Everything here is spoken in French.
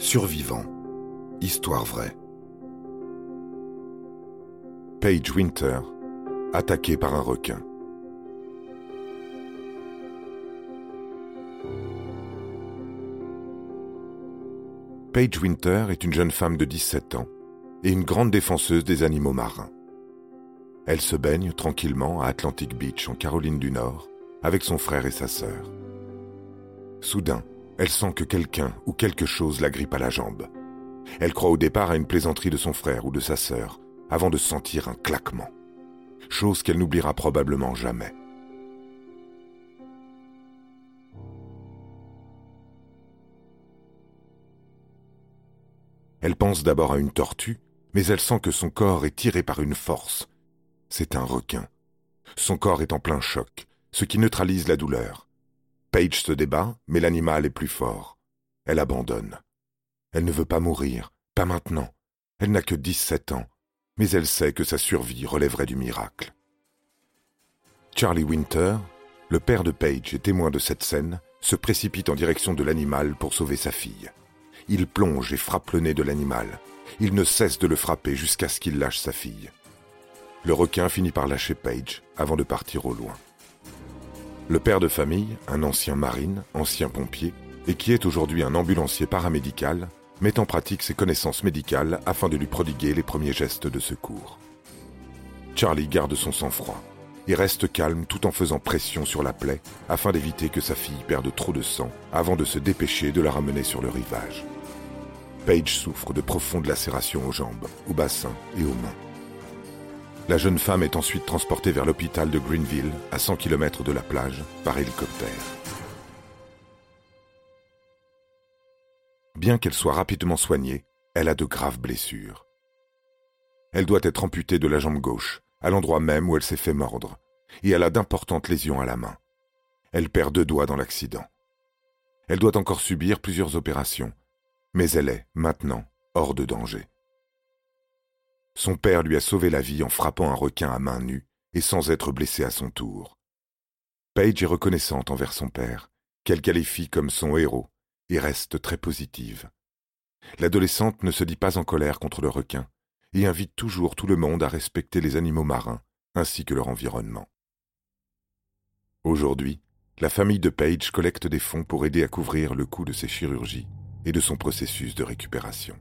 Survivant. Histoire vraie. Paige Winter, attaqué par un requin. Paige Winter est une jeune femme de 17 ans et une grande défenseuse des animaux marins. Elle se baigne tranquillement à Atlantic Beach en Caroline du Nord avec son frère et sa sœur. Soudain, elle sent que quelqu'un ou quelque chose la grippe à la jambe. Elle croit au départ à une plaisanterie de son frère ou de sa sœur, avant de sentir un claquement. Chose qu'elle n'oubliera probablement jamais. Elle pense d'abord à une tortue, mais elle sent que son corps est tiré par une force. C'est un requin. Son corps est en plein choc, ce qui neutralise la douleur. Paige se débat, mais l'animal est plus fort. Elle abandonne. Elle ne veut pas mourir, pas maintenant. Elle n'a que 17 ans, mais elle sait que sa survie relèverait du miracle. Charlie Winter, le père de Paige et témoin de cette scène, se précipite en direction de l'animal pour sauver sa fille. Il plonge et frappe le nez de l'animal. Il ne cesse de le frapper jusqu'à ce qu'il lâche sa fille. Le requin finit par lâcher Paige avant de partir au loin. Le père de famille, un ancien marine, ancien pompier, et qui est aujourd'hui un ambulancier paramédical, met en pratique ses connaissances médicales afin de lui prodiguer les premiers gestes de secours. Charlie garde son sang-froid et reste calme tout en faisant pression sur la plaie afin d'éviter que sa fille perde trop de sang avant de se dépêcher de la ramener sur le rivage. Paige souffre de profondes lacérations aux jambes, au bassin et aux mains. La jeune femme est ensuite transportée vers l'hôpital de Greenville, à 100 km de la plage, par hélicoptère. Bien qu'elle soit rapidement soignée, elle a de graves blessures. Elle doit être amputée de la jambe gauche, à l'endroit même où elle s'est fait mordre, et elle a d'importantes lésions à la main. Elle perd deux doigts dans l'accident. Elle doit encore subir plusieurs opérations, mais elle est, maintenant, hors de danger. Son père lui a sauvé la vie en frappant un requin à main nue et sans être blessé à son tour. Paige est reconnaissante envers son père, qu'elle qualifie comme son héros, et reste très positive. L'adolescente ne se dit pas en colère contre le requin, et invite toujours tout le monde à respecter les animaux marins, ainsi que leur environnement. Aujourd'hui, la famille de Paige collecte des fonds pour aider à couvrir le coût de ses chirurgies et de son processus de récupération.